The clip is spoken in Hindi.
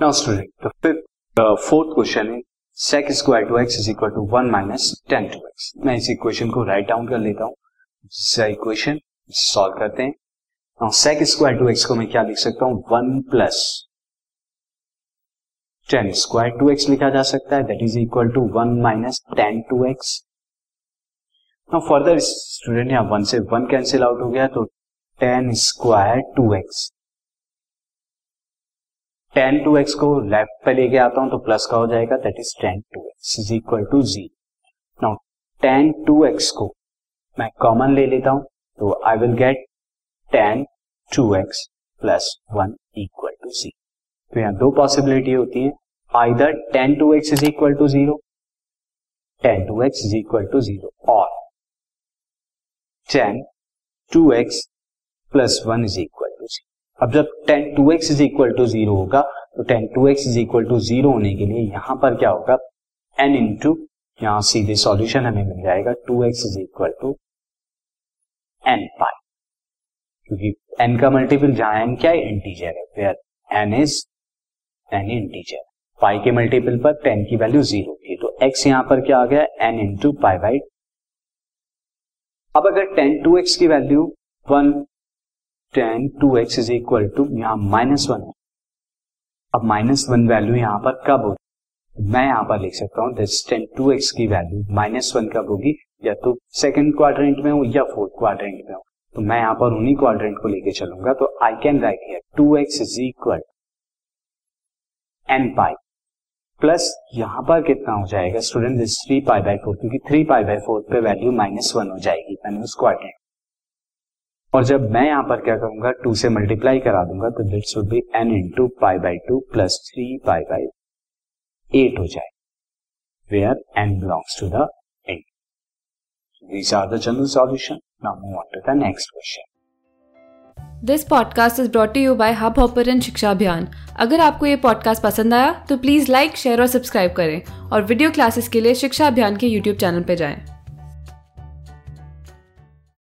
Now student the fifth fourth question है sec square two x is equal to one minus tan two x मैं इस इक्वेशन को राइट डाउन कर लेता हूँ। इक्वेशन सॉल्व करते हैं। Now sec square two x को मैं क्या लिख सकता हूँ? One plus tan square two x लिखा जा सकता है। That is equal to one minus tan two x now further student यहाँ वन से वन कैंसिल आउट हो गया तो tan square two x tan two x को लेफ़्ट पे लेके आता हूँ तो प्लस का हो जाएगा that is tan two x is equal to G now tan two x को मैं कॉमन ले लेता हूँ तो I will get tan two x plus one equal to G तो यहाँ दो पॉसिबिलिटी होती है either tan two x is equal to zero tan two x is equal to zero और tan two x plus one is equal अब जब tan two x is equal to zero होगा तो tan two x is equal to zero होने के लिए यहाँ पर क्या होगा? एन इंटू यहाँ सीधे सॉल्यूशन हमें मिल जाएगा two x is equal to n pi क्योंकि एन का मल्टीपल जहाँ एन क्या है? इंटीजर है। Where n is an integer pi के मल्टीपल पर टेन की वैल्यू ज़ीरो थी। तो एक्स यहाँ पर क्या आ गया? एन इंटू पाई बाई अब अगर टेन टू एक्स की value one tan two x is equal to यहाँ माइनस वन है। अब माइनस वन वैल्यू यहाँ पर कब होगी? मैं यहाँ पर लिख सकता हूँ दिस टेन टू एक्स की वैल्यू माइनस वन कब होगी? या तो सेकंड क्वाड्रेंट में हो या फोर्थ क्वाड्रेंट में हो। तो मैं यहाँ पर उन्हीं क्वाड्रेंट को लेके चलूँगा तो I can write here two x is equal n pi plus यहाँ पर कितना हो जाएगा? Student three pi by four क्योंकि थ्री पाई बाई फोर पे वैल्यू माइनस वन हो जाएगी, मैंने उस क्वाड्रेंट और जब मैं यहाँ पर क्या करूँगा टू से मल्टीप्लाई करा दूँगा तो that's would be n into pi by two plus three pi by eight हो जाए where n belongs to the eight these are the general solution now move on to the next question this podcast is brought you by Hubhopper Shiksha Abhiyan अगर आपको ये पॉडकास्ट पसंद आया तो प्लीज़ लाइक शेयर और सब्सक्राइब करें और वीडियो क्लासेस के लिए शिक्षा अभियान के यूट्यूब चैनल पर जाएँ।